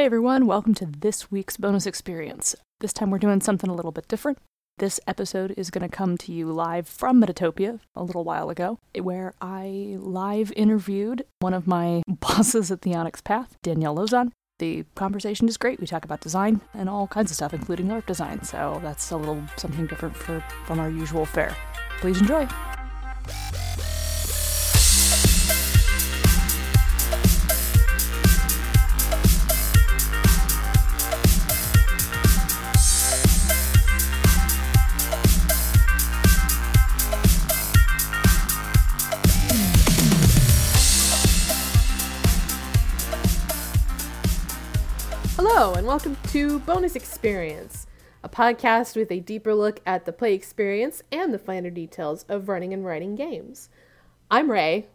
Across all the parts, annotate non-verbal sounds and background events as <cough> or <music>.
Hey everyone, welcome to this week's bonus experience. This time we're doing something a little bit different. This episode is going to come to you live from Metatopia a little while ago, where I live interviewed one of my <laughs> bosses at the Onyx Path, Danielle Lauzon. The conversation is great. We talk about design and all kinds of stuff, including art design, so that's a little something different for, from our usual fare. Please enjoy. Hello, and welcome to Bonus Experience, a podcast with a deeper look at the play experience and the finer details of running and writing games. I'm Ray.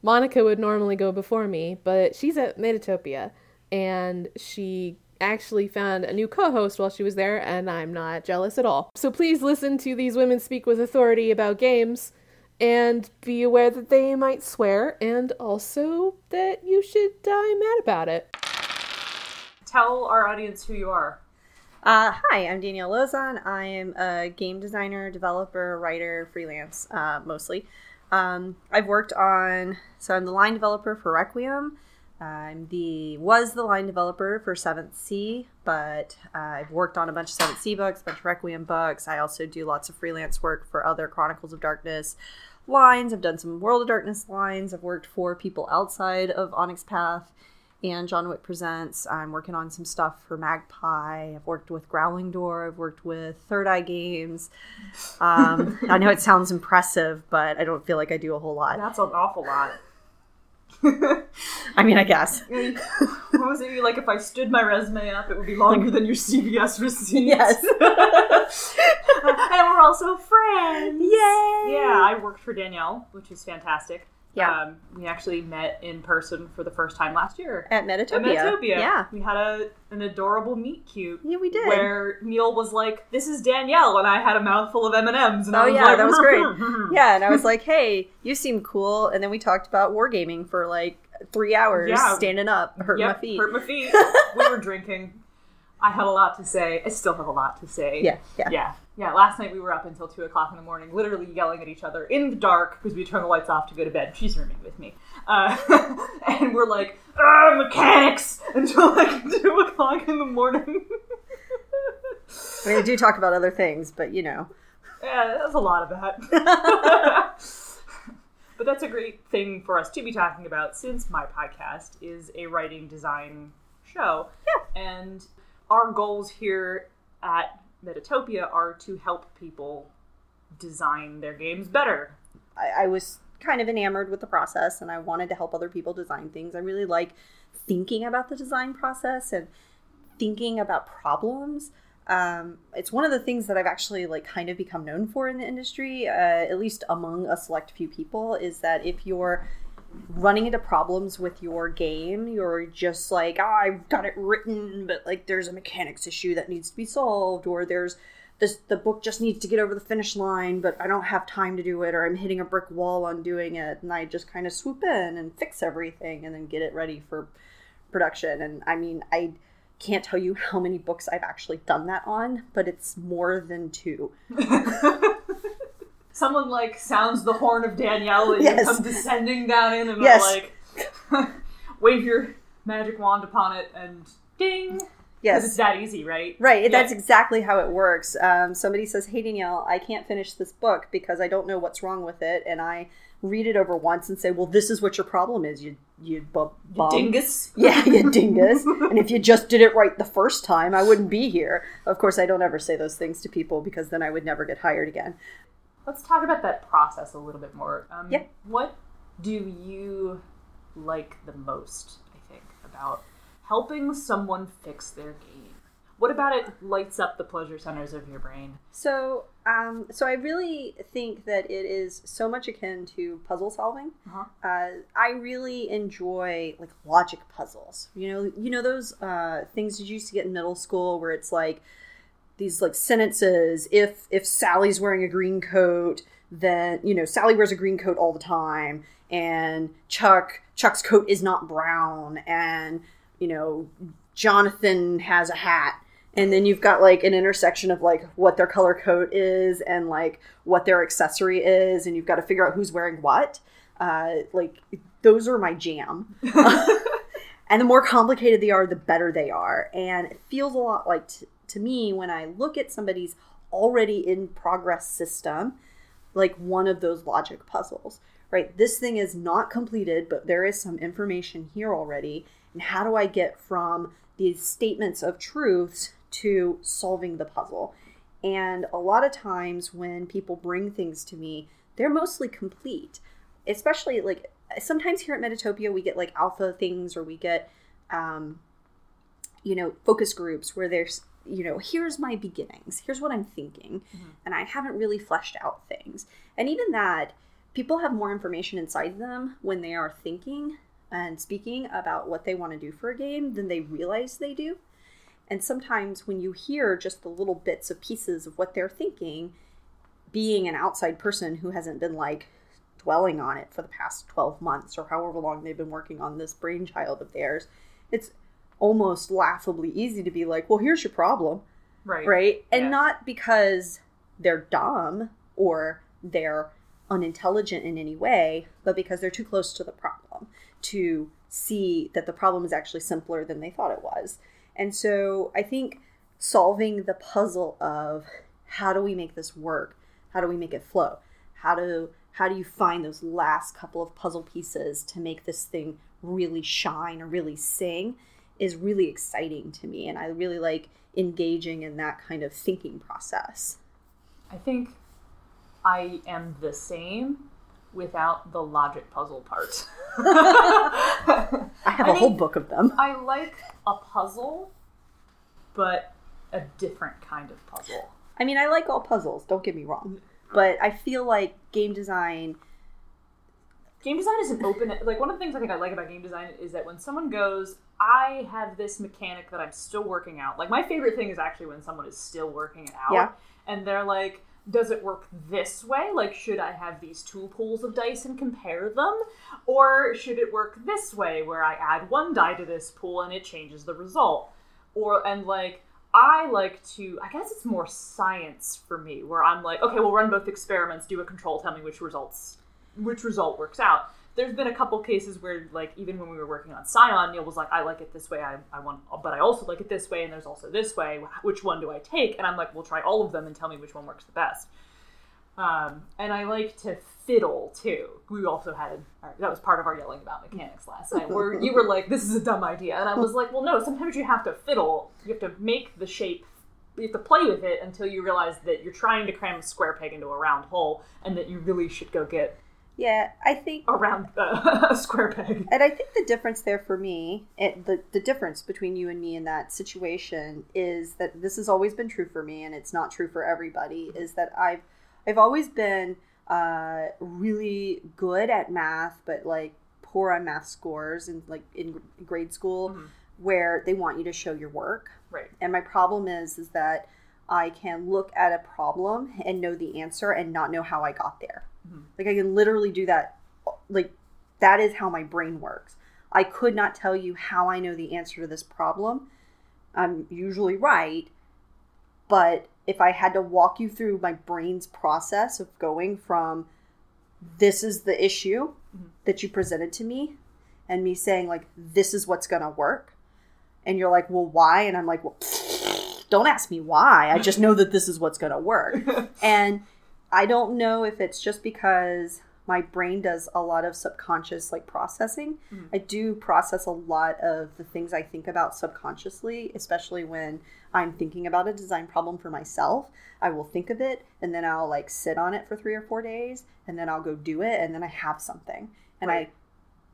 Monica would normally go before me, but she's at Metatopia, and she actually found a new co host while she was there, and I'm not jealous at all. So please listen to these women speak with authority about games. And be aware that they might swear, and also that you should die mad about it. Tell our audience who you are. Uh, hi, I'm Danielle Lauzon. I am a game designer, developer, writer, freelance, uh, mostly. Um, I've worked on, so I'm the line developer for Requiem. I'm the was the line developer for Seventh Sea, but uh, I've worked on a bunch of Seventh Sea books, a bunch of Requiem books. I also do lots of freelance work for other Chronicles of Darkness lines. I've done some World of Darkness lines. I've worked for people outside of Onyx Path and John Wick Presents. I'm working on some stuff for Magpie. I've worked with Growling Door. I've worked with Third Eye Games. Um, <laughs> I know it sounds impressive, but I don't feel like I do a whole lot. That's an awful lot. <laughs> I mean, I guess. what was it like? If I stood my resume up, it would be longer than your CVS receipt. Yes. <laughs> and we're also friends. Yay! Yeah, I worked for Danielle, which is fantastic. Yeah. Um, we actually met in person for the first time last year. At At Metatopia. Metatopia. Yeah. We had a an adorable meet cute. Yeah, we did. Where Neil was like, "This is Danielle," and I had a mouthful of M and M's. Oh yeah, like, that was great. <laughs> yeah, and I was like, "Hey, you seem cool." And then we talked about wargaming for like three hours, Yeah. standing up, hurting Yep, my feet. Hurt my feet. <laughs> we were drinking. I had a lot to say. I still have a lot to say. Yeah, yeah. Yeah. Yeah. Last night we were up until two o'clock in the morning, literally yelling at each other in the dark because we turned the lights off to go to bed. She's rooming with me. Uh, <laughs> and we're like, mechanics until like <laughs> two o'clock in the morning. I mean, I do talk about other things, but you know, yeah, that's a lot of that. <laughs> but that's a great thing for us to be talking about since my podcast is a writing design show. Yeah. And our goals here at Metatopia are to help people design their games better. I, I was kind of enamored with the process and I wanted to help other people design things. I really like thinking about the design process and thinking about problems. Um, it's one of the things that I've actually like kind of become known for in the industry, uh, at least among a select few people, is that if you're running into problems with your game, you're just like, oh, I've got it written, but like there's a mechanics issue that needs to be solved, or there's this the book just needs to get over the finish line, but I don't have time to do it, or I'm hitting a brick wall on doing it, and I just kind of swoop in and fix everything and then get it ready for production. And I mean, I can't tell you how many books I've actually done that on, but it's more than two. <laughs> <laughs> Someone like sounds the horn of Danielle and Yes. you come descending down in and Yes. like <laughs> wave your magic wand upon it and ding. Yes. it's that easy, right? Right, Yeah. that's exactly how it works. Um, somebody says, "Hey Danielle, I can't finish this book because I don't know what's wrong with it," and I read it over once and say, "Well, this is what your problem is, you you bum. Dingus. <laughs> Yeah, you dingus. and if you <laughs> just did it right the first time, I wouldn't be here. Of course, I don't ever say those things to people because then I would never get hired again. Let's talk about that process a little bit more. Um, Yeah. What do you like the most, I think, about helping someone fix their game? What about it lights up the pleasure centers of your brain? So, um, so I really think that it is so much akin to puzzle solving. Uh-huh. Uh, I really enjoy like logic puzzles. You know, you know those uh, things you used to get in middle school where it's like these like sentences. If if Sally's wearing a green coat, then you know Sally wears a green coat all the time, and Chuck Chuck's coat is not brown, and you know Jonathan has a hat. And then you've got like an intersection of like what their color coat is and like what their accessory is, and you've got to figure out who's wearing what. Uh, like those are my jam. <laughs> <laughs> and the more complicated they are, the better they are. And it feels a lot like t- to me when I look at somebody's already in progress system, like one of those logic puzzles, right? This thing is not completed, but there is some information here already. And how do I get from these statements of truths to solving the puzzle? And a lot of times when people bring things to me, they're mostly complete, especially like sometimes here at Metatopia, we get like alpha things or we get, um, you know, focus groups where there's, you know, here's my beginnings, here's what I'm thinking, Mm-hmm. and I haven't really fleshed out things. And even that, people have more information inside them when they are thinking and speaking about what they want to do for a game than they realize they do. And sometimes when you hear just the little bits of pieces of what they're thinking, being an outside person who hasn't been like dwelling on it for the past 12 months or however long they've been working on this brainchild of theirs, it's almost laughably easy to be like, well, here's your problem, Right. right? And Yeah. not because they're dumb or they're unintelligent in any way, but because they're too close to the problem to see that the problem is actually simpler than they thought it was. And so I think solving the puzzle of how do we make this work? How do we make it flow? How do how do you find those last couple of puzzle pieces to make this thing really shine or really sing is really exciting to me and I really like engaging in that kind of thinking process. I think I am the same without the logic puzzle part. <laughs> I have I a whole book of them. I like a puzzle, but a different kind of puzzle. I mean, I like all puzzles, don't get me wrong. But I feel like game design Game design is an open like one of the things I think I like about game design is that when someone goes, I have this mechanic that I'm still working out. Like my favorite thing is actually when someone is still working it out Yeah. and they're like, does it work this way? Like, should I have these two pools of dice and compare them? Or should it work this way where I add one die to this pool and it changes the result? Or, and like, I like to, I guess it's more science for me, where I'm like, okay, we'll run both experiments, do a control, tell me which results, which result works out. There's been a couple cases where, like, even when we were working on Scion, Neil was like, I like it this way, I, I want, but I also like it this way, and there's also this way. Which one do I take? And I'm like, we'll try all of them and tell me which one works the best. Um, and I like to fiddle too. We also had that was part of our yelling about mechanics last night, where you were like, "This is a dumb idea," and I was like, "Well, no. Sometimes you have to fiddle. You have to make the shape. You have to play with it until you realize that you're trying to cram a square peg into a round hole, and that you really should go get Yeah, I think around round <laughs> uh, a square peg." and I think the difference there for me, it, the the difference between you and me in that situation is that this has always been true for me, and it's not true for everybody. Is that I've I've always been uh, really good at math, but like poor on math scores, and like in grade school, where they want you to show your work. Right. And my problem is is that I can look at a problem and know the answer and not know how I got there. Mm-hmm. Like I can literally do that like that is how my brain works. I could not tell you how I know the answer to this problem. I'm usually right, but if I had to walk you through my brain's process of going from this is the issue mm-hmm. that you presented to me and me saying like this is what's going to work and you're like, "Well, why?" and I'm like, "Well, don't ask me why. I just know that this is what's going to work." <laughs> and I don't know if it's just because my brain does a lot of subconscious like processing. Mm-hmm. I do process a lot of the things I think about subconsciously, especially when I'm thinking about a design problem for myself. I will think of it and then I'll like sit on it for 3 or 4 days and then I'll go do it and then I have something. And Right. I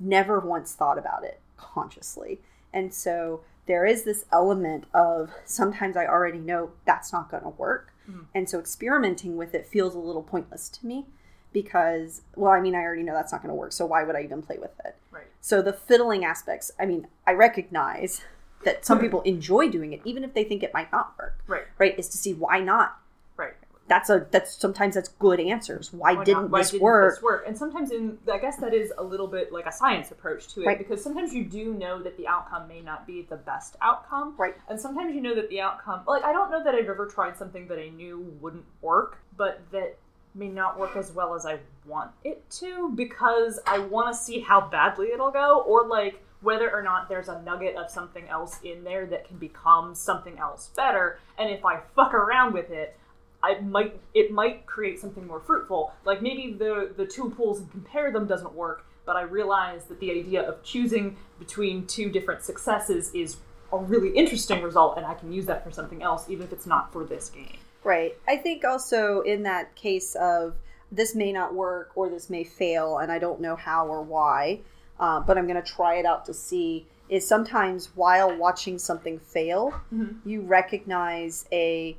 never once thought about it consciously. And so there is this element of sometimes I already know that's not going to work. Mm. And so experimenting with it feels a little pointless to me because, well, I mean, I already know that's not going to work. So why would I even play with it? Right. So the fiddling aspects, I mean, I recognize that some people enjoy doing it, even if they think it might not work, Right. right? Is to see why not? That's a that's sometimes that's good answers. Why, Why didn't not? Why this didn't work? this work? And sometimes in I guess that is a little bit like a science approach to it Right. because sometimes you do know that the outcome may not be the best outcome. Right. And sometimes you know that the outcome like I don't know that I've ever tried something that I knew wouldn't work, but that may not work as well as I want it to because I want to see how badly it'll go or like whether or not there's a nugget of something else in there that can become something else better and if I fuck around with it I might it might create something more fruitful. Like maybe the the two pools and compare them doesn't work, but I realize that the idea of choosing between two different successes is a really interesting result, and I can use that for something else, even if it's not for this game. Right. I think also in that case of this may not work or this may fail, and I don't know how or why, uh, but I'm going to try it out to see. Is sometimes while watching something fail, you recognize a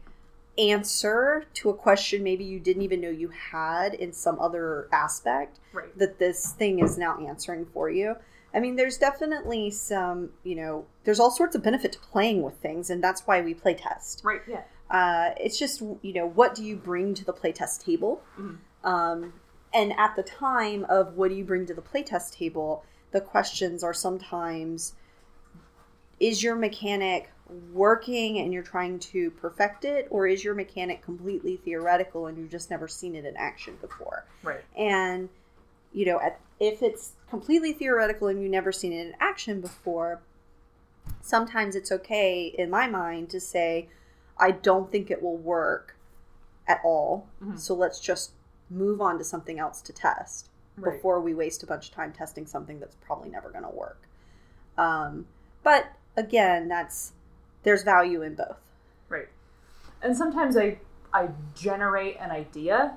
answer to a question maybe you didn't even know you had in some other aspect Right. that this thing is now answering for you. I mean, there's definitely some, you know, there's all sorts of benefit to playing with things, and that's why we play test. Right. Yeah. Uh, it's just you know what do you bring to the playtest table um, and at the time of what do you bring to the playtest table the questions are sometimes is your mechanic working and you're trying to perfect it or is your mechanic completely theoretical and you've just never seen it in action before Right. and you know at, if it's completely theoretical and you've never seen it in action before sometimes it's okay in my mind to say i don't think it will work at all Mhm. so let's just move on to something else to test Right. before we waste a bunch of time testing something that's probably never going to work um, but again that's there's value in both Right. And sometimes I I generate an idea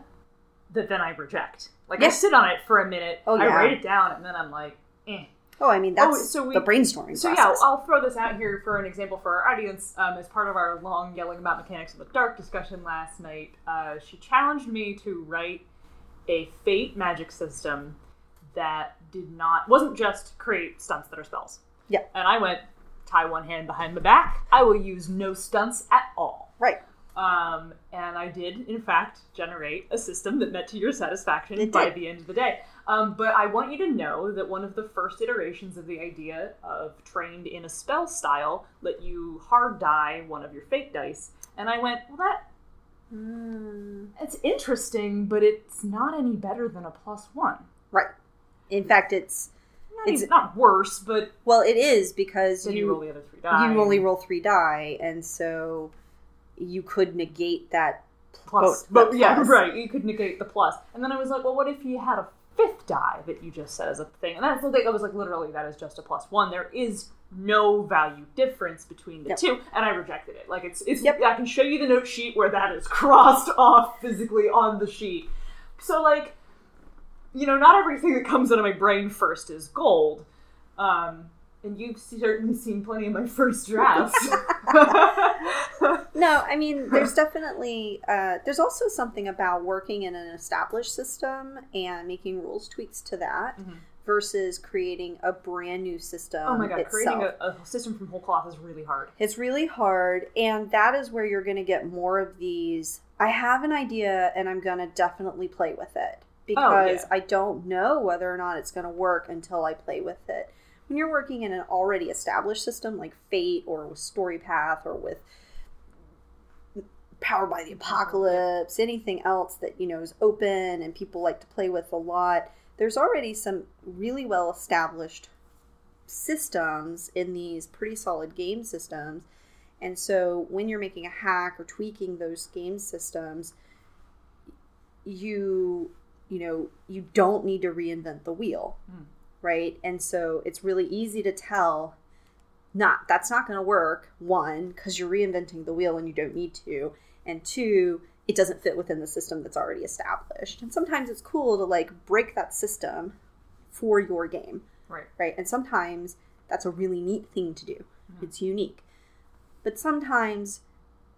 that then I reject. Like I sit on it for a minute, Oh, yeah. I write it down, and then I'm like, eh. oh i mean that's so we- the brainstorming So yeah. I'll throw this out here for an example for our audience. Um, as part of our long yelling about mechanics in the dark discussion last night, uh, she challenged me to write a fate magic system that did not wasn't just create stunts that are spells. Yeah. And I went tie one hand behind my back. I will use no stunts at all. right Um, and I did, in fact, generate a system that met to your satisfaction It by did. the end of the day. Um, but I want you to know that one of the first iterations of the idea of trained in a spell style let you hard die one of your fate dice. And I went, well, that Mm, it's interesting, but it's not any better than a plus one. right in fact it's Not, It's- even, not worse, but well it is because then you, you roll the other three die. you only roll three die, and so you could negate that. plus. But yeah, right. You could negate the plus. And then I was like, well, what if you had a fifth die that you just said as a thing? And that's the thing. I was like, literally, that is just a plus one. There is no value difference between the Yep. two, and I rejected it. Like it's it's. Yep. I can show you the note sheet where that is crossed <laughs> off physically on the sheet. So like, you know, not everything that comes out of my brain first is gold. Um, and you've certainly seen plenty of my first drafts. <laughs> <laughs> No, I mean, there's definitely uh, there's also something about working in an established system and making rules tweaks to that Mhm. versus creating a brand new system. oh my god, itself. creating a, a system from whole cloth is really hard. It's really hard, and that is where you're going to get more of these. I have an idea, and I'm going to definitely play with it Oh, because yeah. I don't know whether or not it's going to work until I play with it. When you're working in an already established system like Fate or with StoryPath or with Powered by the Apocalypse, anything else that you know is open and people like to play with a lot, there's already some really well established systems in these pretty solid game systems. And so when you're making a hack or tweaking those game systems, you you know, you don't need to reinvent the wheel. Mm. Right? And so it's really easy to tell not that's not going to work one because you're reinventing the wheel and you don't need to and two it doesn't fit within the system that's already established and sometimes it's cool to like break that system for your game Right. right? And sometimes that's a really neat thing to do. It's unique. But sometimes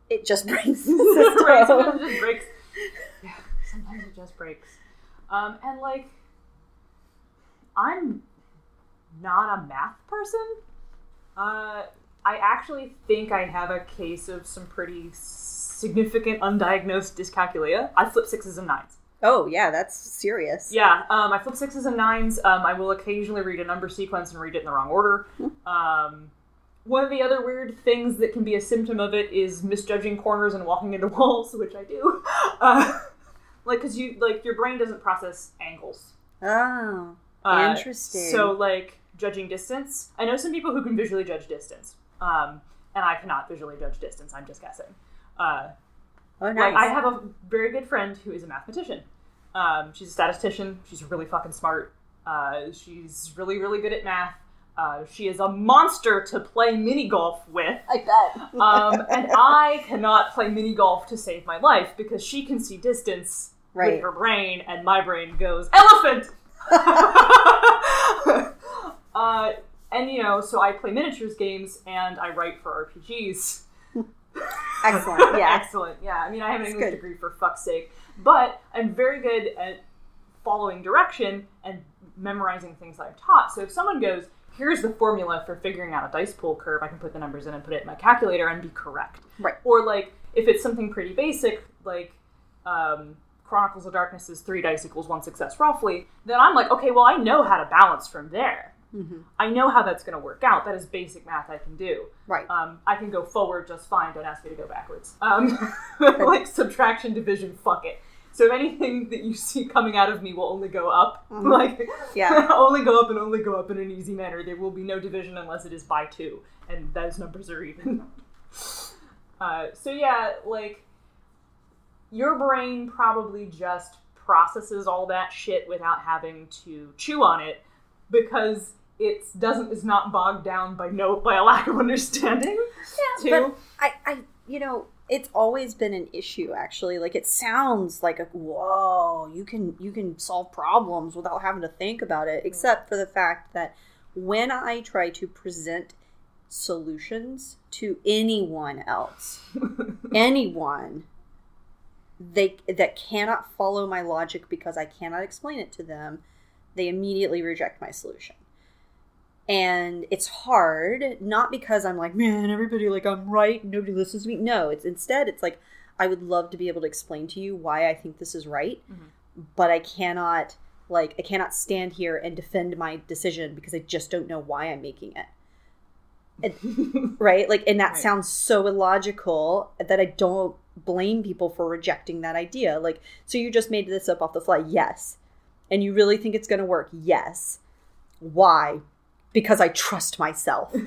it just <laughs> breaks the system. right, sometimes it just breaks. Yeah, sometimes it just breaks. Um, and like, I'm not a math person. Uh, I actually think I have a case of some pretty significant undiagnosed dyscalculia. I flip sixes and nines. Oh yeah, that's serious. Yeah, um, I flip sixes and nines. Um, I will occasionally read a number sequence and read it in the wrong order. Um, one of the other weird things that can be a symptom of it is misjudging corners and walking into <laughs> walls, which I do. Uh, like, because you like your brain doesn't process angles. Oh, Uh, Interesting. So, like, judging distance. I know some people who can visually judge distance, um, and I cannot visually judge distance. I'm just guessing. Uh, oh like, nice. I have a very good friend who is a mathematician. Um, she's a statistician. She's really fucking smart. Uh, she's really, really good at math. Uh, she is a monster to play mini golf with. I bet. Um, and I cannot play mini golf to save my life because she can see distance Right. with her brain, and my brain goes elephant. <laughs> uh, and you know, so I play miniatures games and I write for RPGs. <laughs> Excellent. <laughs> Yeah. excellent. Yeah, I mean, I have an That's English good. degree for fuck's sake, but I'm very good at following direction and memorizing things that I've taught. So if someone goes, "Here's the formula for figuring out a dice pool curve," I can put the numbers in and put it in my calculator and be correct. Right. Or like if it's something pretty basic, like um, Chronicles of Darkness is three dice equals one success roughly, then I'm like, okay, well, I know how to balance from there. Mhm. I know how that's going to work out. That is basic math I can do. Right. Um, I can go forward just fine. Don't ask me to go backwards. Um, <laughs> like subtraction, division, fuck it. So if anything that you see coming out of me will only go up. <laughs> Like, Yeah. <laughs> only go up and only go up in an easy manner. There will be no division unless it is by two, and those numbers are even. uh, so yeah, like your brain probably just processes all that shit without having to chew on it because it doesn't is not bogged down by no by a lack of understanding. too. But I, I, you know, it's always been an issue. Actually, like it sounds like a whoa, you can you can solve problems without having to think about it. Except for the fact that when I try to present solutions to anyone else, <laughs> anyone they that cannot follow my logic because I cannot explain it to them, they immediately reject my solution. And it's hard, not because I'm like, man, everybody like I'm right, nobody listens to me. No, it's instead it's like I would love to be able to explain to you why I think this is right, mm-hmm. but I cannot like I cannot stand here and defend my decision because I just don't know why I'm making it. And- <laughs> right? Like and that Right. sounds so illogical that I don't blame people for rejecting that idea. Like so you just made this up off the fly. Yes. And you really think it's going to work? Yes. Why? Because I trust myself. <laughs>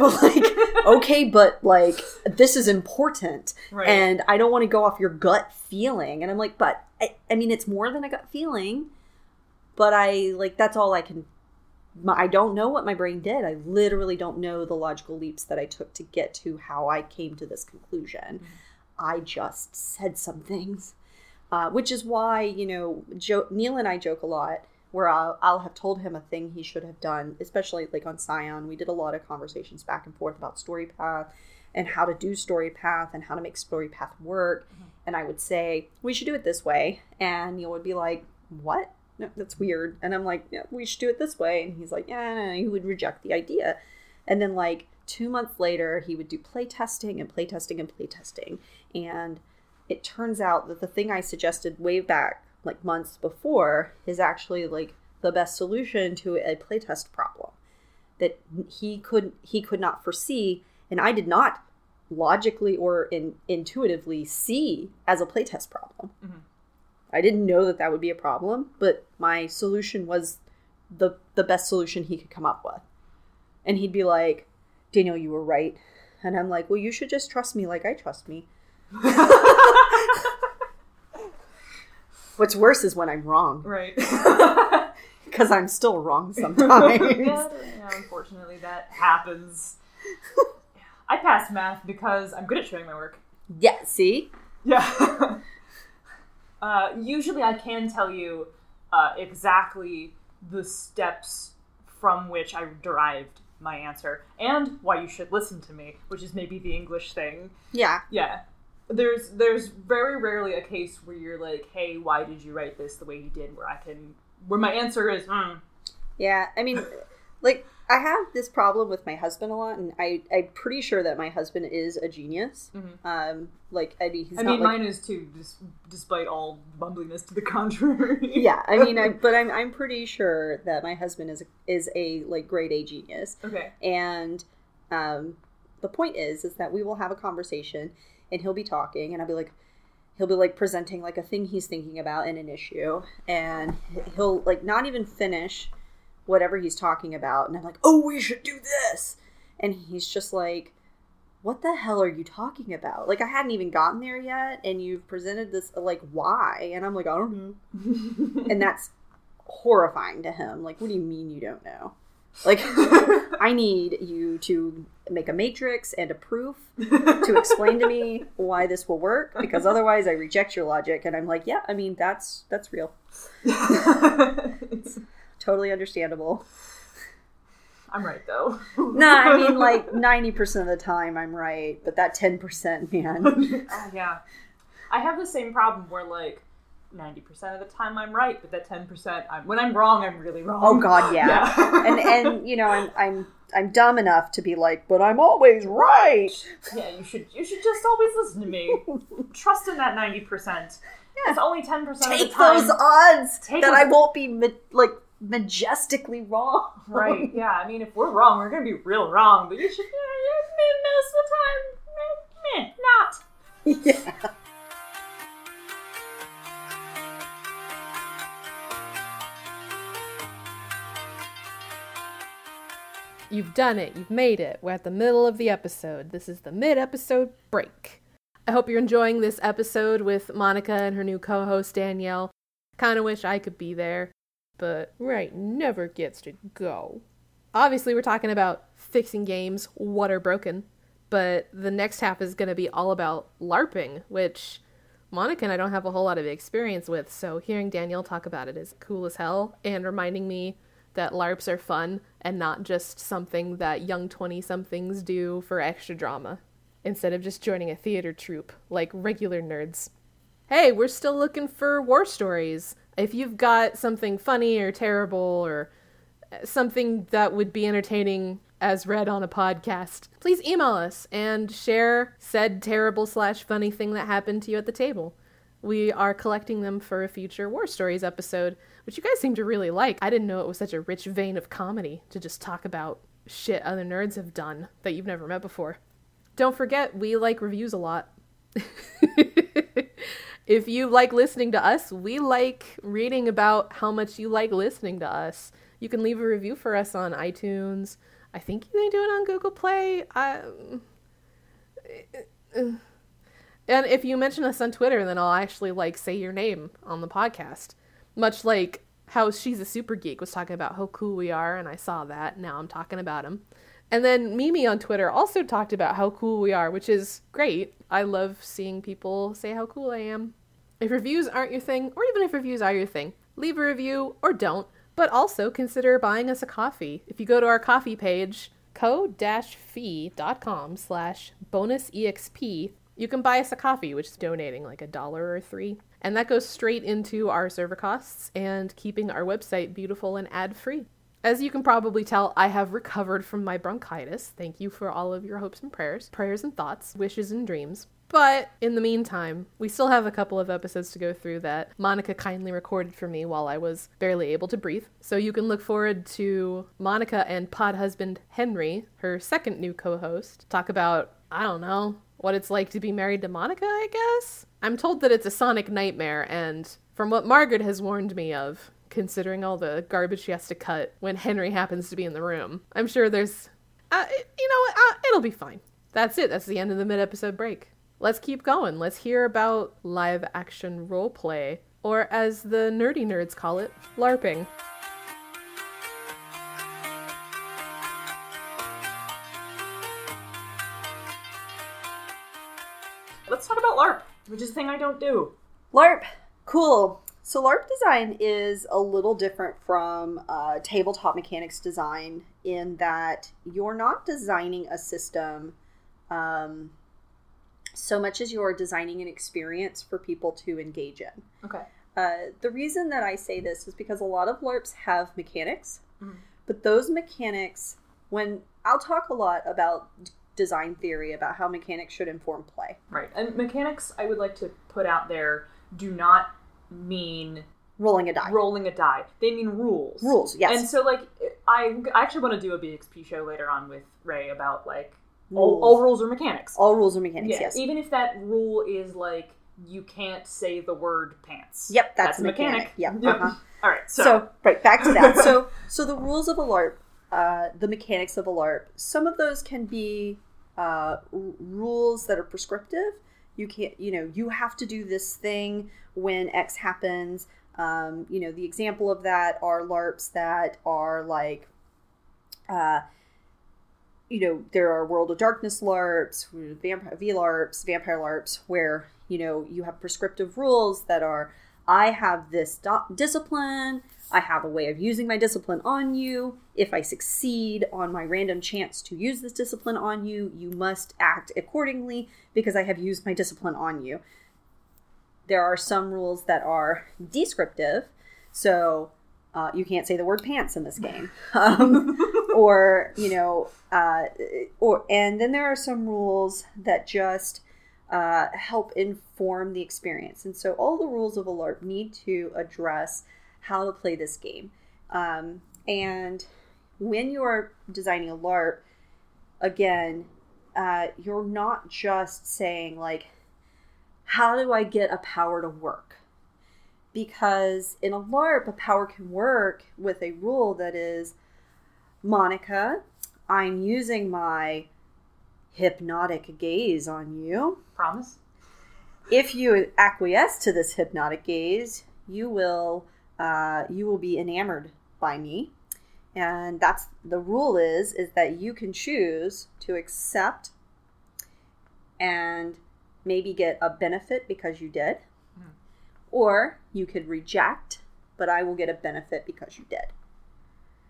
But like, okay, but like, this is important, Right. and I don't want to go off your gut feeling. And I'm like, but I, I mean, it's more than a gut feeling. But I like that's all I can. my- I don't know what my brain did. I literally don't know the logical leaps that I took to get to how I came to this conclusion. Mm-hmm. I just said some things, uh, which is why you know jo- Neil and I joke a lot. Where I'll, I'll have told him a thing he should have done, especially like on Scion. We did a lot of conversations back and forth about StoryPath and how to do StoryPath and how to make StoryPath work. And I would say we should do it this way, and Neil would be like, "What? No, that's weird." And I'm like, "Yeah, we should do it this way." And he's like, "Yeah," no." he would reject the idea. And then like two months later, he would do play testing and play testing and play testing, and it turns out that the thing I suggested way back, like months before, is actually like the best solution to a playtest problem that he could he could not foresee, and I did not logically or in, intuitively see as a playtest problem. Mm-hmm. I didn't know that that would be a problem, but my solution was the the best solution he could come up with. And he'd be like, "Daniel, you were right." And I'm like, "Well, you should just trust me like I trust me." <laughs> What's worse is when I'm wrong, right. <laughs> because I'm still wrong <laughs> sometimes. yeah, yeah, unfortunately, that happens. I passed math because I'm good at showing my work. yeah, see? Yeah. uh, usually, I can tell you uh, exactly the steps from which I derived my answer and why you should listen to me, which is maybe the English thing. Yeah. Yeah. There's there's very rarely a case where you're like, hey, why did you write this the way you did? Where I can where my answer is, hmm, Yeah, I mean, like I have this problem with my husband a lot, and I I'm pretty sure that my husband is a genius. Um, like I mean, he's I mean, like, mine is too, dis- despite all bumbliness to the <laughs> contrary. yeah. I mean, I <laughs> but I'm I'm pretty sure that my husband is a, is a like grade A genius, Okay. and um, the point is is that we will have a conversation, and he'll be talking, and I'll be like. He'll be like presenting like a thing he's thinking about in an issue, and he'll like not even finish whatever he's talking about and i'm like oh we should do this. And he's just like what the hell are you talking about? Like i hadn't even gotten there yet and you've presented this like why? And i'm like i don't know. And <laughs> that's horrifying to him. Like what do you mean you don't know? Like <laughs> i need you to make a matrix and a proof to explain to me <laughs> why this will work because otherwise i reject your logic and i'm like yeah i mean that's that's real totally understandable I'm right though. Nah, I <laughs> mean like ninety percent of the time I'm right, but that ten percent, man. <laughs> Oh, yeah. I have the same problem where like 90% of the time I'm right, but that 10% I'm, when I'm wrong, I'm really wrong. Oh God, yeah. <laughs> Yeah. and and you know I'm I'm I'm dumb enough to be like, but I'm always right. Yeah, you should you should just always listen to me. Trust in that 90%. Yeah. It's only 10% of the Take time. those odds Take that those- I won't be like majestically wrong. Right, yeah. I mean, if we're wrong, we're going to be real wrong, but you should, yeah, eh, yeah, most of the time, meh, meh, not. yeah. You've done it. You've made it. We're at the middle of the episode. This is the mid episode break. I hope you're enjoying this episode with Monica and her new co host Danielle. Kind of wish I could be there, but right never gets to go. Obviously, we're talking about fixing games, what are broken, but the next half is going to be all about LARPing, which Monica and I don't have a whole lot of experience with, so hearing Danielle talk about it is cool as hell and reminding me that LARPs are fun and not just something that young 20 somethings do for extra drama instead of just joining a theater troupe like regular nerds. Hey, we're still looking for war stories. If you've got something funny or terrible or something that would be entertaining as read on a podcast, please email us and share said terrible slash funny thing that happened to you at the table. We are collecting them for a future War Stories episode, which you guys seem to really like. I didn't know it was such a rich vein of comedy to just talk about shit other nerds have done that you've never met before. Don't forget, we like reviews a lot. <laughs> if you like listening to us, we like reading about how much you like listening to us. You can leave a review for us on iTunes. I think you can do it on Google Play. I, and if you mention us on Twitter, then I'll actually like say your name on the podcast. Much like how she's a super geek was talking about how cool we are, and I saw that. Now I'm talking about him. And then Mimi on Twitter also talked about how cool we are, which is great. I love seeing people say how cool I am. If reviews aren't your thing, or even if reviews are your thing, leave a review or don't. But also consider buying us a coffee. If you go to our coffee page, ko-fi.com slash bonus exp, you can buy us a coffee, which is donating like a dollar or three. And that goes straight into our server costs and keeping our website beautiful and ad-free. As you can probably tell, I have recovered from my bronchitis. Thank you for all of your hopes and prayers, prayers and thoughts, wishes and dreams. But in the meantime, we still have a couple of episodes to go through that Monica kindly recorded for me while I was barely able to breathe. So you can look forward to Monica and pod husband Henry, her second new co host, talk about, I don't know, what it's like to be married to Monica, I guess? I'm told that it's a sonic nightmare, and from what Margaret has warned me of, considering all the garbage she has to cut when Henry happens to be in the room, I'm sure there's. Uh, you know? Uh, it'll be fine. That's it. That's the end of the mid episode break. Let's keep going. Let's hear about live action role play, or as the nerdy nerds call it, LARPing. Let's talk about LARP, which is a thing I don't do. LARP, cool. So LARP design is a little different from uh, tabletop mechanics design in that you're not designing a system um, so much as you're designing an experience for people to engage in. Okay. Uh, the reason that I say this is because a lot of LARPs have mechanics, Mhm. but those mechanics, when I'll talk a lot about design theory, about how mechanics should inform play. Right. And mechanics, I would like to put out there, do not mean Rolling a die. rolling a die. They mean rules. Rules, yes. And so, like, I, I actually want to do a BXP show later on with Ray about, like, all, Rules. all rules are mechanics. All rules are mechanics, Yeah, yes. Even if that rule is, like, you can't say the word pants. Yep, that's, a a mechanic. Yep. Yep. Uh-huh. <laughs> All right. So, So, right back to that. <laughs> so so the rules of a LARP, uh, the mechanics of a LARP. Some of those can be uh, r- rules that are prescriptive. You can't, you know, you have to do this thing when X happens. Um, you know, the example of that are LARPs that are like, uh, you know, there are World of Darkness LARPs, vampire VLARPs, vampire LARPs, where you know you have prescriptive rules that are, I have this do- discipline. I have a way of using my discipline on you. If I succeed on my random chance to use this discipline on you, you must act accordingly because I have used my discipline on you. There are some rules that are descriptive, so uh, you can't say the word pants in this game, <laughs> um, or you know, uh, or and then there are some rules that just uh, help inform the experience. And so all the rules of a LARP need to address how to play this game. Um, and when you are designing a LARP, again, uh, you're not just saying like, how do I get a power to work? Because in a LARP, a power can work with a rule that is, Monica, I'm using my hypnotic gaze on you. promise. If you acquiesce to this hypnotic gaze, you will uh, you will be enamored by me, and that's the rule is is that you can choose to accept and maybe get a benefit because you did, Mhm. or you could reject, but I will get a benefit because you did.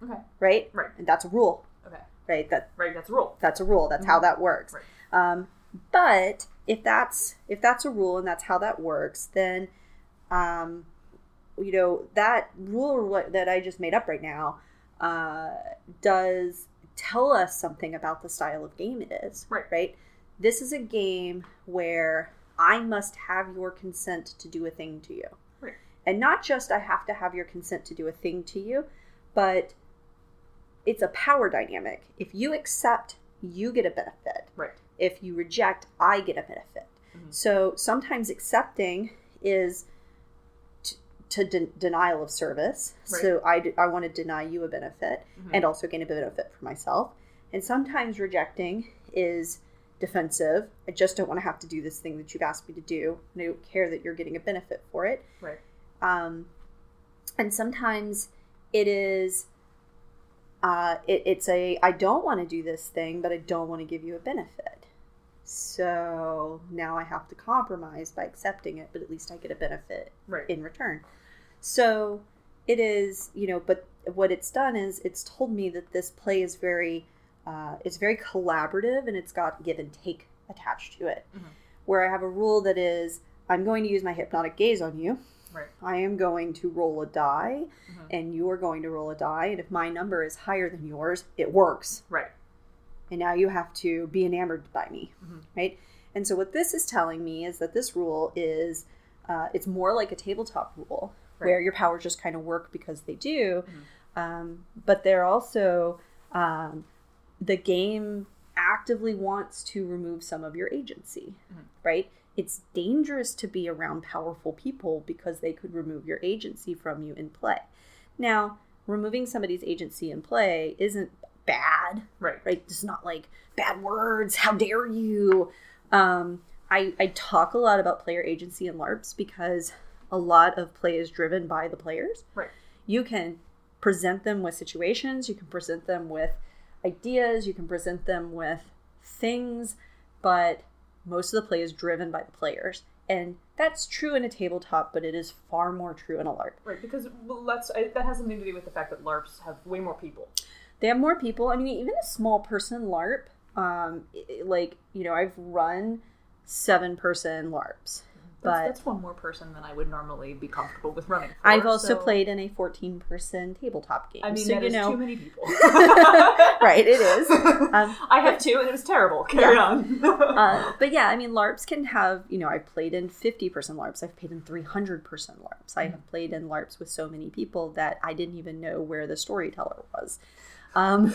Okay. Right. Right. And that's a rule. Okay. Right. That Right. That's a rule. that's a rule. That's how that works. Right. Um, but if that's if that's a rule and that's how that works, then um, you know that rule that I just made up right now uh, does tell us something about the style of game it is. Right. Right. This is a game where I must have your consent to do a thing to you. Right. And not just I have to have your consent to do a thing to you, but it's a power dynamic. If you accept, you get a benefit. Right. If you reject, I get a benefit. Mhm. So sometimes accepting is to de- denial of service. Right. So I, d- I want to deny you a benefit Mhm. and also gain a benefit for myself. And sometimes rejecting is defensive. I just don't want to have to do this thing that you've asked me to do. And I don't care that you're getting a benefit for it. Right. Um, and sometimes it is uh, it, it's a I don't want to do this thing, but I don't want to give you a benefit. So now I have to compromise by accepting it, but at least I get a benefit Right. in return. So it is, you know, but what it's done is it's told me that this play is very, uh, it's very collaborative and it's got give and take attached to it. Mhm. Where I have a rule that is, I'm going to use my hypnotic gaze on you. Right. I am going to roll a die, Mhm. and you are going to roll a die. And if my number is higher than yours, it works. Right. And now you have to be enamored by me, Mhm. right? And so what this is telling me is that this rule is, uh, it's more like a tabletop rule Right. where your powers just kind of work because they do. Mhm. Um, but they're also um, the game actively wants to remove some of your agency, Mhm. right? It's dangerous to be around powerful people because they could remove your agency from you in play. Now, removing somebody's agency in play isn't bad, Right. right? It's not like bad words, how dare you. Um, I, I talk a lot about player agency in LARPs because a lot of play is driven by the players. Right. You can present them with situations, you can present them with ideas, you can present them with things, but most of the play is driven by the players. And that's true in a tabletop, but it is far more true in a LARP. Right. Because let's I, that has something to do with the fact that LARPs have way more people. they have more people. I mean, even a small person LARP, um, like you know, I've run seven person LARPs, but that's one more person than I would normally be comfortable with running. For, I've also so- played in a 14 person tabletop game. I mean, so that you is know, too many people. <laughs> <laughs> right? It is. Um, I have two, and it was terrible. Carry Yeah. on. uh, <laughs> but yeah, I mean, LARPs can have, you know, I've played in 50% LARPs, I've played in 300% LARPs. I have played in LARPs with so many people that I didn't even know where the storyteller was um,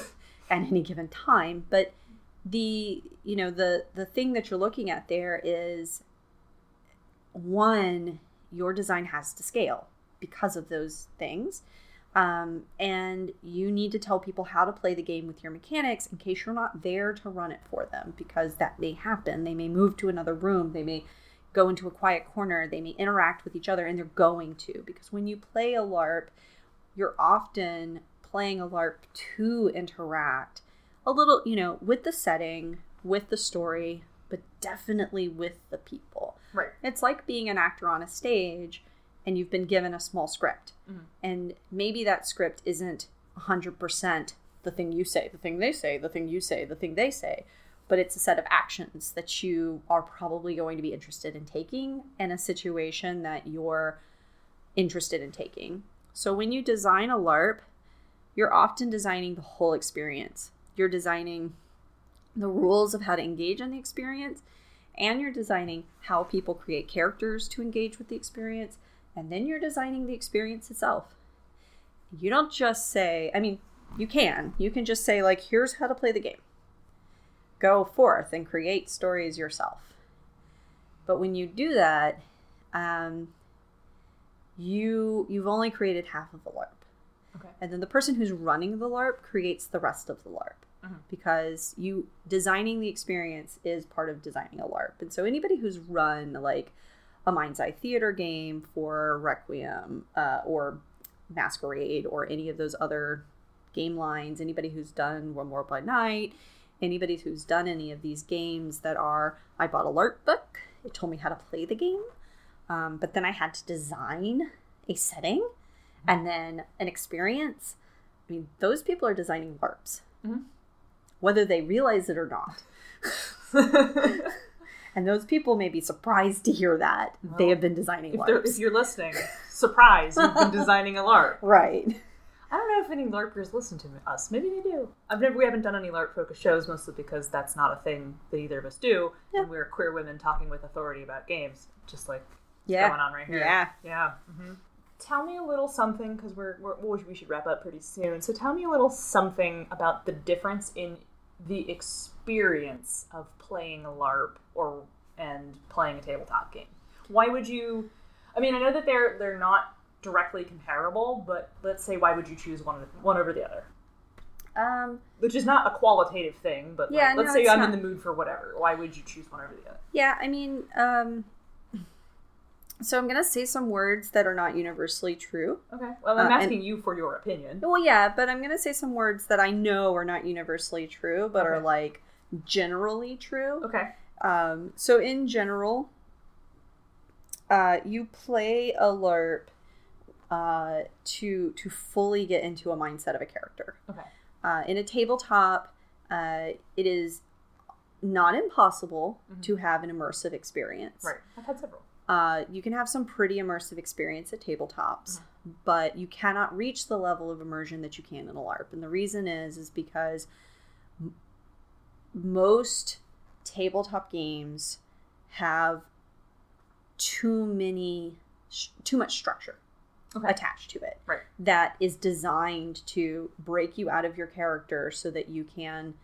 at any given time. But the, you know, the, the thing that you're looking at there is one, your design has to scale because of those things. Um, and you need to tell people how to play the game with your mechanics in case you're not there to run it for them because that may happen. They may move to another room, they may go into a quiet corner, they may interact with each other, and they're going to because when you play a LARP, you're often playing a LARP to interact a little, you know, with the setting, with the story, but definitely with the people. right. It's like being an actor on a stage and you've been given a small script. Mm-hmm. And maybe that script isn't 100% the thing you say, the thing they say, the thing you say, the thing they say, but it's a set of actions that you are probably going to be interested in taking in a situation that you're interested in taking. So when you design a LARP, you're often designing the whole experience. You're designing the rules of how to engage in the experience and you're designing how people create characters to engage with the experience and then you're designing the experience itself. You don't just say i mean you can. You can just say like here's how to play the game. Go forth and create stories yourself. But when you do that um, you you've only created half of the larp. Okay. and then the person who's running the larp creates the rest of the larp Mhm. because you designing the experience is part of designing a larp. And so anybody who's run like a mind's eye theater game for requiem uh, or masquerade or any of those other game lines anybody who's done One World by Night anybody who's done any of these games that are i bought a larp book. It told me how to play the game. Um, but then i had to design a setting and then an experience. I mean those people are designing larps. Mhm. Whether they realize it or not <laughs> and those people may be surprised to hear that they have been designing if, if you're listening, surprise, you've been designing a LARP. <laughs> right I don't know if any LARPers listen to us. Maybe they do. I've never, we haven't done any LARP focused shows, mostly because that's not a thing that either of us do. Yeah. And we're queer women talking with authority about games, just like yeah going on right here. yeah Yeah. hmm Tell me a little something because we're, we're we should wrap up pretty soon. So tell me a little something about the difference in the experience of playing a LARP or and playing a tabletop game. Why would you? I mean, I know that they're they're not directly comparable, but let's say why would you choose one one over the other? um Which is not a qualitative thing, but like, Yeah, let's no, say I'm not. in the mood for whatever. Why would you choose one over the other? Yeah, I mean, um, so I'm gonna say some words that are not universally true. Okay. Well, I'm Uh, and- asking you for your opinion. Well, yeah, but I'm gonna say some words that I know are not universally true, but are like generally true. Okay. Um, so in general, uh, you play a LARP uh, to to fully get into a mindset of a character. Okay. Uh, in a tabletop, uh, it is not impossible Mhm. to have an immersive experience. Right. I've had several. Uh, you can have some pretty immersive experience at tabletops, but you cannot reach the level of immersion that you can in a LARP. And the reason is is because m- most tabletop games have too many, sh- too much structure Okay. attached to it Right. that is designed to break you out of your character so that you can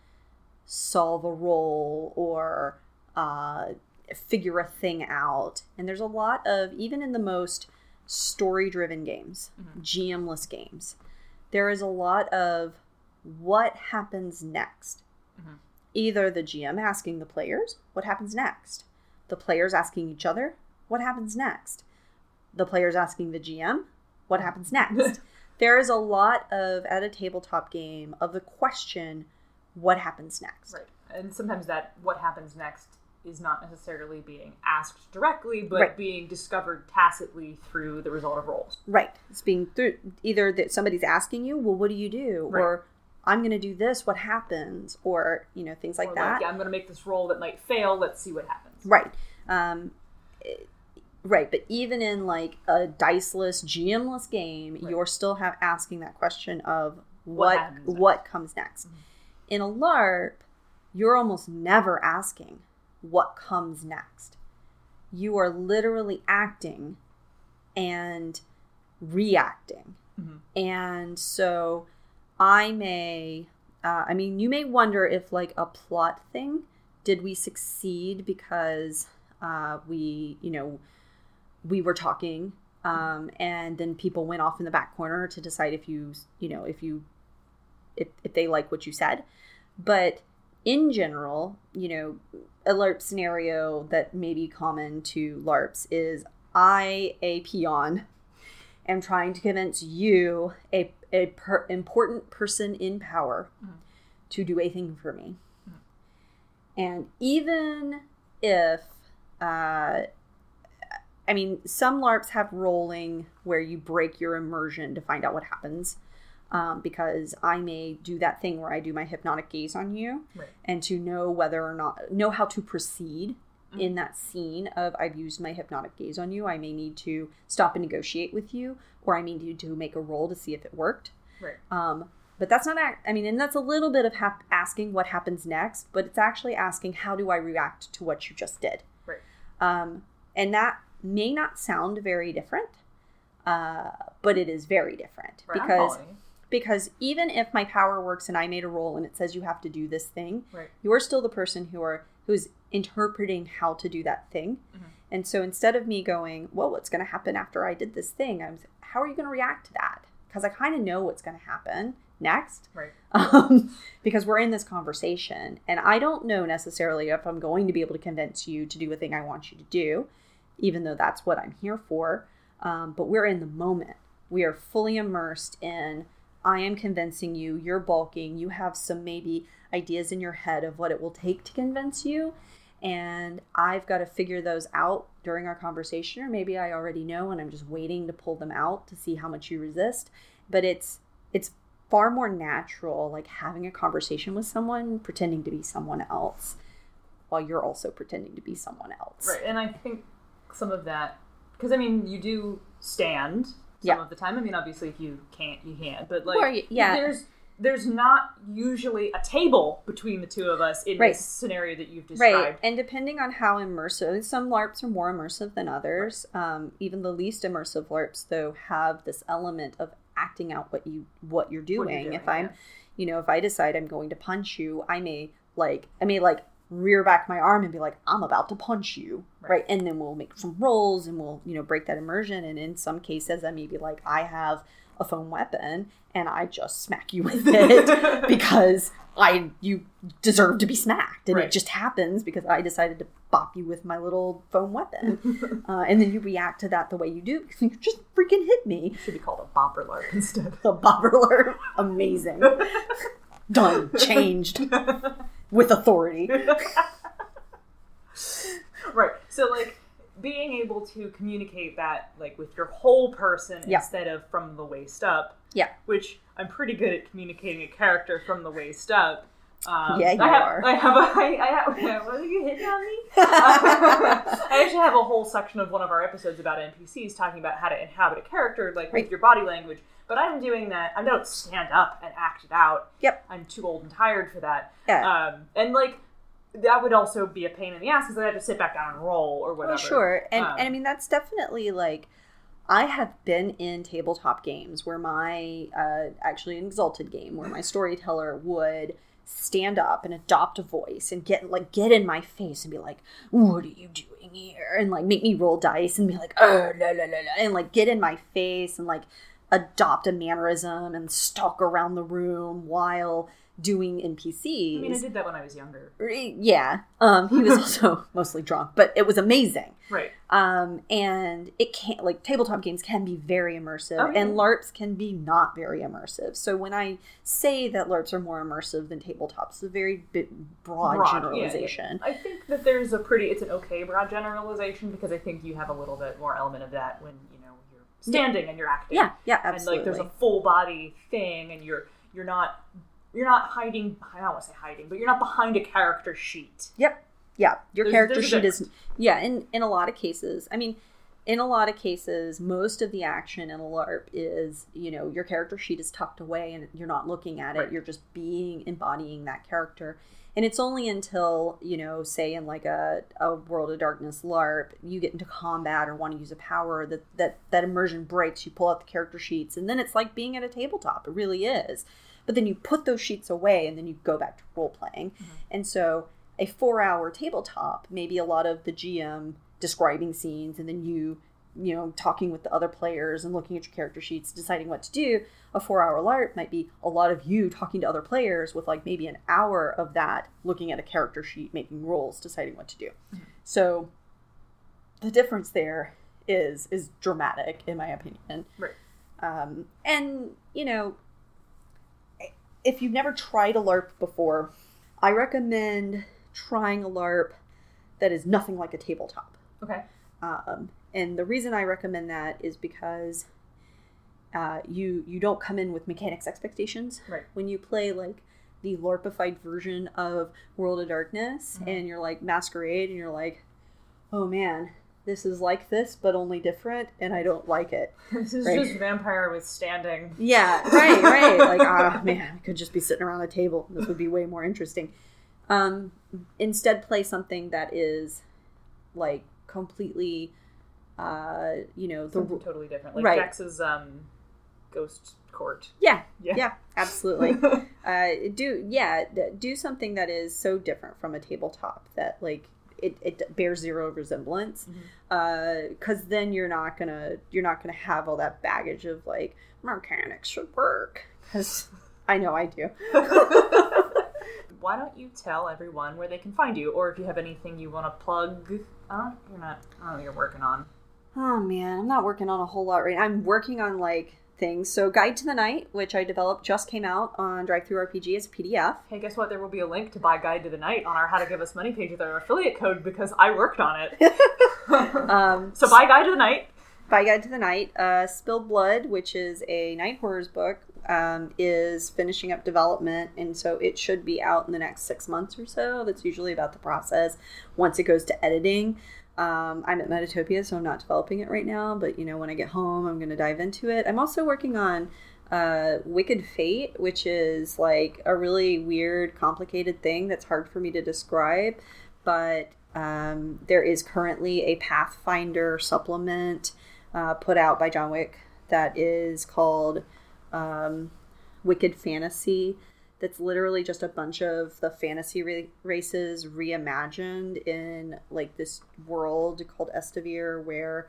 solve a role or uh, figure a thing out. And there's a lot of, even in the most story driven games, GM-less games, there is a lot of what happens next. Mhm. Either the GM asking the players, what happens next? The players asking each other, what happens next? The players asking the GM, what happens <laughs> next? there is a lot of, at a tabletop game, of the question, what happens next? Right. And sometimes that what happens next is not necessarily being asked directly, but Right. being discovered tacitly through the result of rolls. Right. It's being through either that somebody's asking you, well, what do you do? Right. Or I'm going to do this. What happens? Or you know things like Or that. yeah, I'm going to make this roll that might fail. Let's see what happens. Right. Um, it- Right, but even in like a diceless, GMless game, Right. you're still have asking that question of What what what, comes next. Mhm. In a LARP, you're almost never asking what comes next. You are literally acting and reacting. Mhm. And so I may uh, I mean, you may wonder if like a plot thing, did we succeed because uh, we, you know, we were talking um, and then people went off in the back corner to decide if you, you know, if you, if, if they like what you said. But in general, you know, a LARP scenario that may be common to LARPs is I, a peon, am trying to convince you, a, a per- important person in power, Mhm. to do a thing for me. And even if, uh, I mean, some LARPs have rolling where you break your immersion to find out what happens. Um, because I may do that thing where I do my hypnotic gaze on you, Right. and to know whether or not know how to proceed Mm. in that scene of I've used my hypnotic gaze on you, I may need to stop and negotiate with you, or I may need to make a roll to see if it worked. Right. Um, but that's not, I mean, and that's a little bit of hap- asking what happens next, but it's actually asking how do I react to what you just did. Right. Um, and that may not sound very different, uh, but it is very different Right. Because. Because even if my power works and I made a roll and it says you have to do this thing, Right. you're still the person who are who's interpreting how to do that thing. Mhm. And so instead of me going, "Well, what's going to happen after I did this thing?" I'm, "How are you going to react to that?" Because I kind of know what's going to happen next. Right. <laughs> Um, because we're in this conversation, and I don't know necessarily if I'm going to be able to convince you to do a thing I want you to do, even though that's what I'm here for. Um, but we're in the moment. We are fully immersed in. I am convincing you. You're bulking. You have some maybe ideas in your head of what it will take to convince you. And I've got to figure those out during our conversation, or maybe I already know and I'm just waiting to pull them out to see how much you resist. But it's it's far more natural, like having a conversation with someone, pretending to be someone else, while you're also pretending to be someone else. Right, and I think some of that, because I mean, you do stand some Yeah. of the time. I mean, obviously, if you can't, you can't. But like, Or yeah. there's there's not usually a table between the two of us in Right. this scenario that you've described. Right, and depending on how immersive, some LARPs are more immersive than others. Um, even the least immersive LARPs, though, have this element of acting out what you what you're doing. What you're if doing, I'm, you know, if I decide I'm going to punch you, I may like I may like rear back my arm and be like, I'm about to punch you, Right. right? And then we'll make some rolls and we'll you know break that immersion. And in some cases, I may be like, I have a foam weapon and I just smack you with <laughs> it because I you deserve to be smacked, and Right. it just happens because I decided to bop you with my little foam weapon, <laughs> uh, and then you react to that the way you do because you just freaking hit me. should be called a bopper LARP instead. The bopper alert, amazing, <laughs> done, changed with authority. <laughs> right. So like being able to communicate that like with your whole person Yeah. instead of from the waist up. Yeah. Which I'm pretty good at communicating a character from the waist up. Um, Yeah, you I have, are. I have a. <laughs> I, I have. What are you hitting on me? <laughs> I actually have a whole section of one of our episodes about NPCs talking about how to inhabit a character, like Right. with your body language. But I'm doing that. I don't stand up and act it out. Yep. I'm too old and tired for that. Yeah. Um, and like that would also be a pain in the ass because I have to sit back down and roll or Oh, whatever. sure. And, Um, and I mean, that's definitely like, I have been in tabletop games where my, uh, actually an Exalted game, where my storyteller would stand up and adopt a voice and get, like, get in my face and be like, what are you doing here? And, like, make me roll dice and be like, oh, la, la, la, la, and, like, get in my face and, like, adopt a mannerism and stalk around the room while doing NPCs. I mean, I did that when I was younger. yeah. Um, he was <laughs> also mostly drunk, but it was amazing. Right. Um, and it can't like tabletop games can be very immersive, Oh, yeah. and LARPs can be not very immersive. So when I say that LARPs are more immersive than tabletops, it's a very bit broad, Broad, yeah, generalization. I think that there's a pretty, it's an okay broad generalization because I think you have a little bit more element of that when you know standing and you're acting. Yeah, yeah, absolutely. And like there's a full body thing, and you're you're not you're not hiding. I don't want to say hiding, but you're not behind a character sheet. Yep. Yeah. Your There's- character there's sheet is yeah, in in a lot of cases. I mean, in a lot of cases, most of the action in a LARP is, you know, your character sheet is tucked away and you're not looking at it. Right. You're just being embodying that character. And it's only until, you know, say in like a, a World of Darkness LARP, you get into combat or want to use a power that, that that immersion breaks. You pull out the character sheets and then it's like being at a tabletop. It really is. But then you put those sheets away and then you go back to role playing. Mm-hmm. And so a four hour tabletop, maybe a lot of the GM describing scenes and then you, you know, talking with the other players and looking at your character sheets, deciding what to do. A four hour LARP might be a lot of you talking to other players with like maybe an hour of that looking at a character sheet, making rules, deciding what to do. So the difference there is is dramatic in my opinion. Right. Um, and you know, if you've never tried a LARP before, I recommend trying a LARP that is nothing like a tabletop. Okay. Um, and the reason I recommend that is because uh, you you don't come in with mechanics expectations Right. when you play like the LARPified version of World of Darkness, Mhm. and you're like Masquerade, and you're like, oh man, this is like this but only different, and I don't like it. <laughs> This is Right. just vampire withstanding. Yeah, right, right. Like, ah, <laughs> man, I could just be sitting around a table. This would be way more interesting. Um, instead, play something that is like completely, uh, you know, the Something totally different. Like Right. Jax's um, Ghost Court. yeah, Yeah. yeah, absolutely. <laughs> uh, do yeah, do something that is so different from a tabletop that like it, it bears zero resemblance. Because then you're not gonna you're not gonna have all that baggage of like mechanics should work. Because <laughs> I know I do. <laughs> Why don't you tell everyone where they can find you, or if you have anything you want to plug? Uh, you're not. I don't know. You're working on. Oh man, I'm not working on a whole lot right now. I'm working on like things. So Guide to the Night, which I developed, just came out on DriveThruRPG as a PDF. Hey, guess what? There will be a link to buy Guide to the Night on our How to Give Us Money page with our affiliate code because I worked on it. <laughs> <laughs> Um, so buy Guide to the Night. By Guide to the Night, uh, Spilled Blood, which is a night horrors book, um, is finishing up development, and so it should be out in the next six months or so. That's usually about the process. Once it goes to editing, um, I'm at Metatopia, so I'm not developing it right now. But you know, when I get home, I'm going to dive into it. I'm also working on uh, Wicked Fate, which is like a really weird, complicated thing that's hard for me to describe, but um, there is currently a Pathfinder supplement uh, put out by John Wick that is called um, Wicked Fantasy. That's literally just a bunch of the fantasy ra- races reimagined in like this world called Estavir, where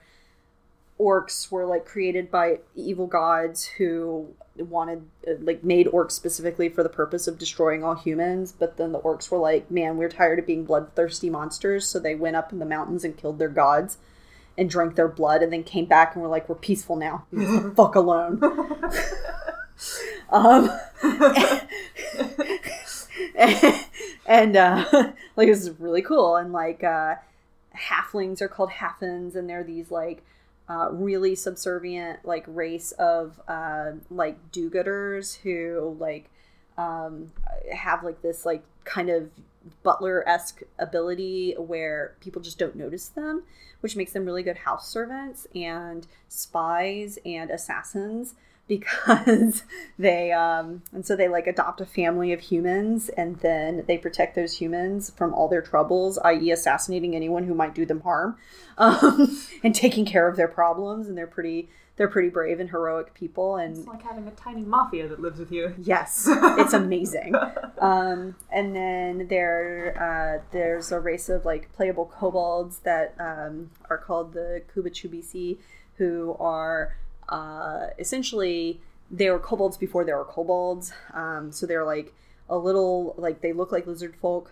orcs were like created by evil gods who wanted uh, like made orcs specifically for the purpose of destroying all humans but then the orcs were like man we're tired of being bloodthirsty monsters so they went up in the mountains and killed their gods and drank their blood and then came back and were like we're peaceful now. <laughs> Fuck alone. Um <laughs> and uh like this is really cool. And like uh halflings are called halfins and they're these like uh, really subservient like race of uh, like do-gooders who like um, have like this like kind of butler-esque ability where people just don't notice them which makes them really good house servants and spies and assassins <laughs> because they um and so they like adopt a family of humans and then they protect those humans from all their troubles i.e assassinating anyone who might do them harm <laughs> um, and taking care of their problems and they're pretty they're pretty brave and heroic people and It's like having a tiny mafia that lives with you. Yes, it's amazing. <laughs> um, and then there, uh, there's a race of like playable kobolds that um, are called the Kubachubisi, who are uh, essentially they were kobolds before there were kobolds. Um, so they're like a little like they look like lizard folk,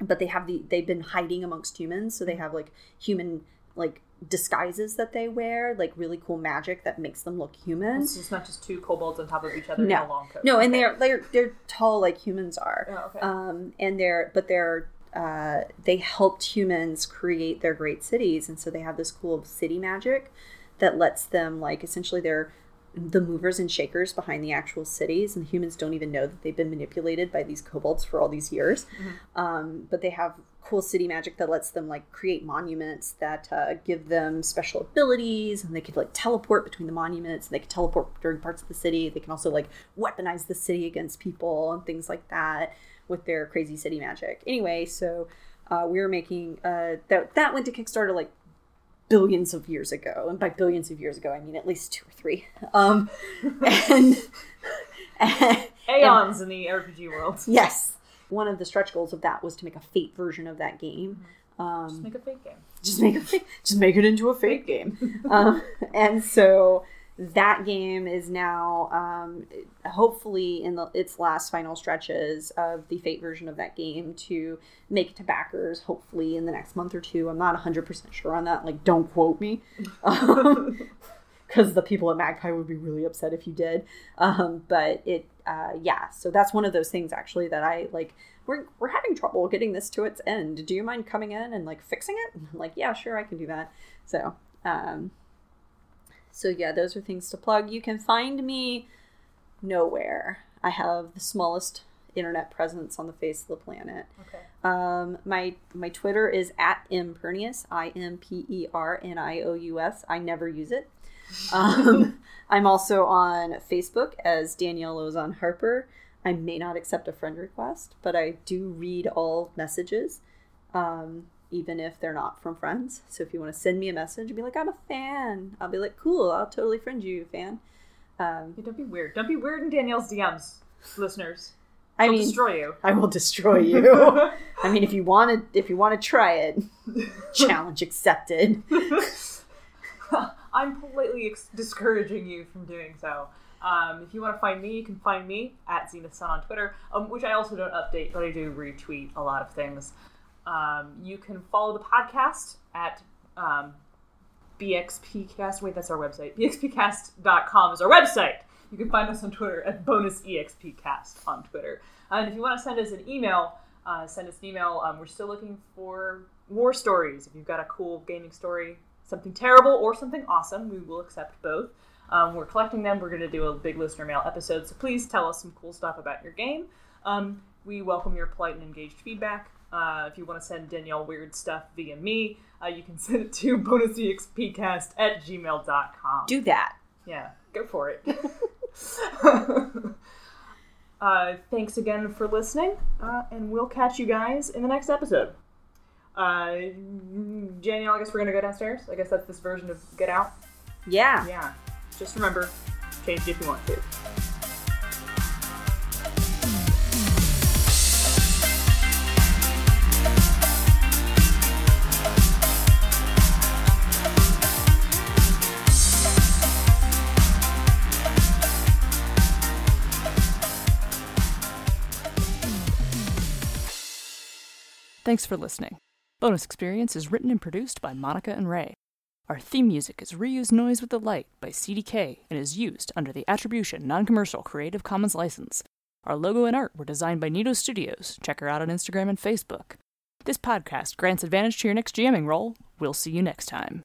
but they have the they've been hiding amongst humans. So they have like human like disguises that they wear, like really cool magic that makes them look human. It's just not just two kobolds on top of each other No. in a long coat. No, and Okay. they're they're they're tall like humans are. Oh, okay. Um, and they're but they're uh, they helped humans create their great cities, and so they have this cool city magic that lets them like essentially they're the movers and shakers behind the actual cities, and humans don't even know that they've been manipulated by these kobolds for all these years. Um, but they have cool city magic that lets them like create monuments that uh, give them special abilities and they could like teleport between the monuments and they could teleport during parts of the city. They can also like weaponize the city against people and things like that with their crazy city magic. Anyway so uh, we were making uh, that that went to kickstarter like billions of years ago and by billions of years ago i mean at least two or three um and, and <laughs> Aeons in the RPG world. yes one of the stretch goals of that was to make a fate version of that game um Just make a fake game. just make a fake, just make it into a fake game. <laughs> um, and so that game is now um, hopefully in the, its last final stretches of the fate version of that game to make it to backers hopefully in the next month or two. I'm not 100% sure on that. Like don't quote me. <laughs> Because the people at magpie would be really upset if you did. Um, but it uh, yeah so that's one of those things actually that i like we're, we're having trouble getting this to its end. Do you mind coming in and like fixing it? I'm <laughs> like yeah sure i can do that. So um, so yeah those are things to plug you can find me nowhere i have the smallest internet presence on the face of the planet Okay. um, my my Twitter is at impernious, I M P E R N I O U S. I never use it. Um, <laughs> I'm also on Facebook as Danielle Lauzon Harper. I may not accept a friend request, but I do read all messages, um, even if they're not from friends. So if you want to send me a message and be like, I'm a fan, I'll be like, cool, I'll totally friend you, fan. Um, Yeah, don't be weird. Don't be weird in Danielle's DMs, listeners. I I'll mean, destroy you. I will destroy you. <laughs> I mean, if you want to, if you want to try it, <laughs> challenge accepted. <laughs> I'm politely ex- discouraging you from doing so. Um, if you want to find me, you can find me at Zenith Sun on Twitter, um, which I also don't update, but I do retweet a lot of things. Um, you can follow the podcast at um, BXPcast. Wait, that's our website. BXPcast.com is our website. You can find us on Twitter at bonusexpcast on Twitter. And if you want to send us an email, uh, send us an email. Um, we're still looking for more stories. If you've got a cool gaming story, something terrible or something awesome, we will accept both. Um, we're collecting them. We're going to do a big listener mail episode, so please tell us some cool stuff about your game. Um, we welcome your polite and engaged feedback. Uh, if you want to send Danielle weird stuff via me, uh, you can <laughs> send it to bonusexpcast at gmail.com. Do that. Yeah, go for it. <laughs> <laughs> uh, thanks again for listening, uh, and we'll catch you guys in the next episode. Uh, Danielle, I guess we're gonna go downstairs. I guess that's this version of Get Out. Yeah. Yeah. Just remember, change it if you want to. Thanks for listening. Bonus Experience is written and produced by Monica and Ray. Our theme music is Reused Noise with the Light by CDK and is used under the Attribution Non Commercial Creative Commons license. Our logo and art were designed by Nito Studios. Check her out on Instagram and Facebook. This podcast grants advantage to your next GMing roll. We'll see you next time.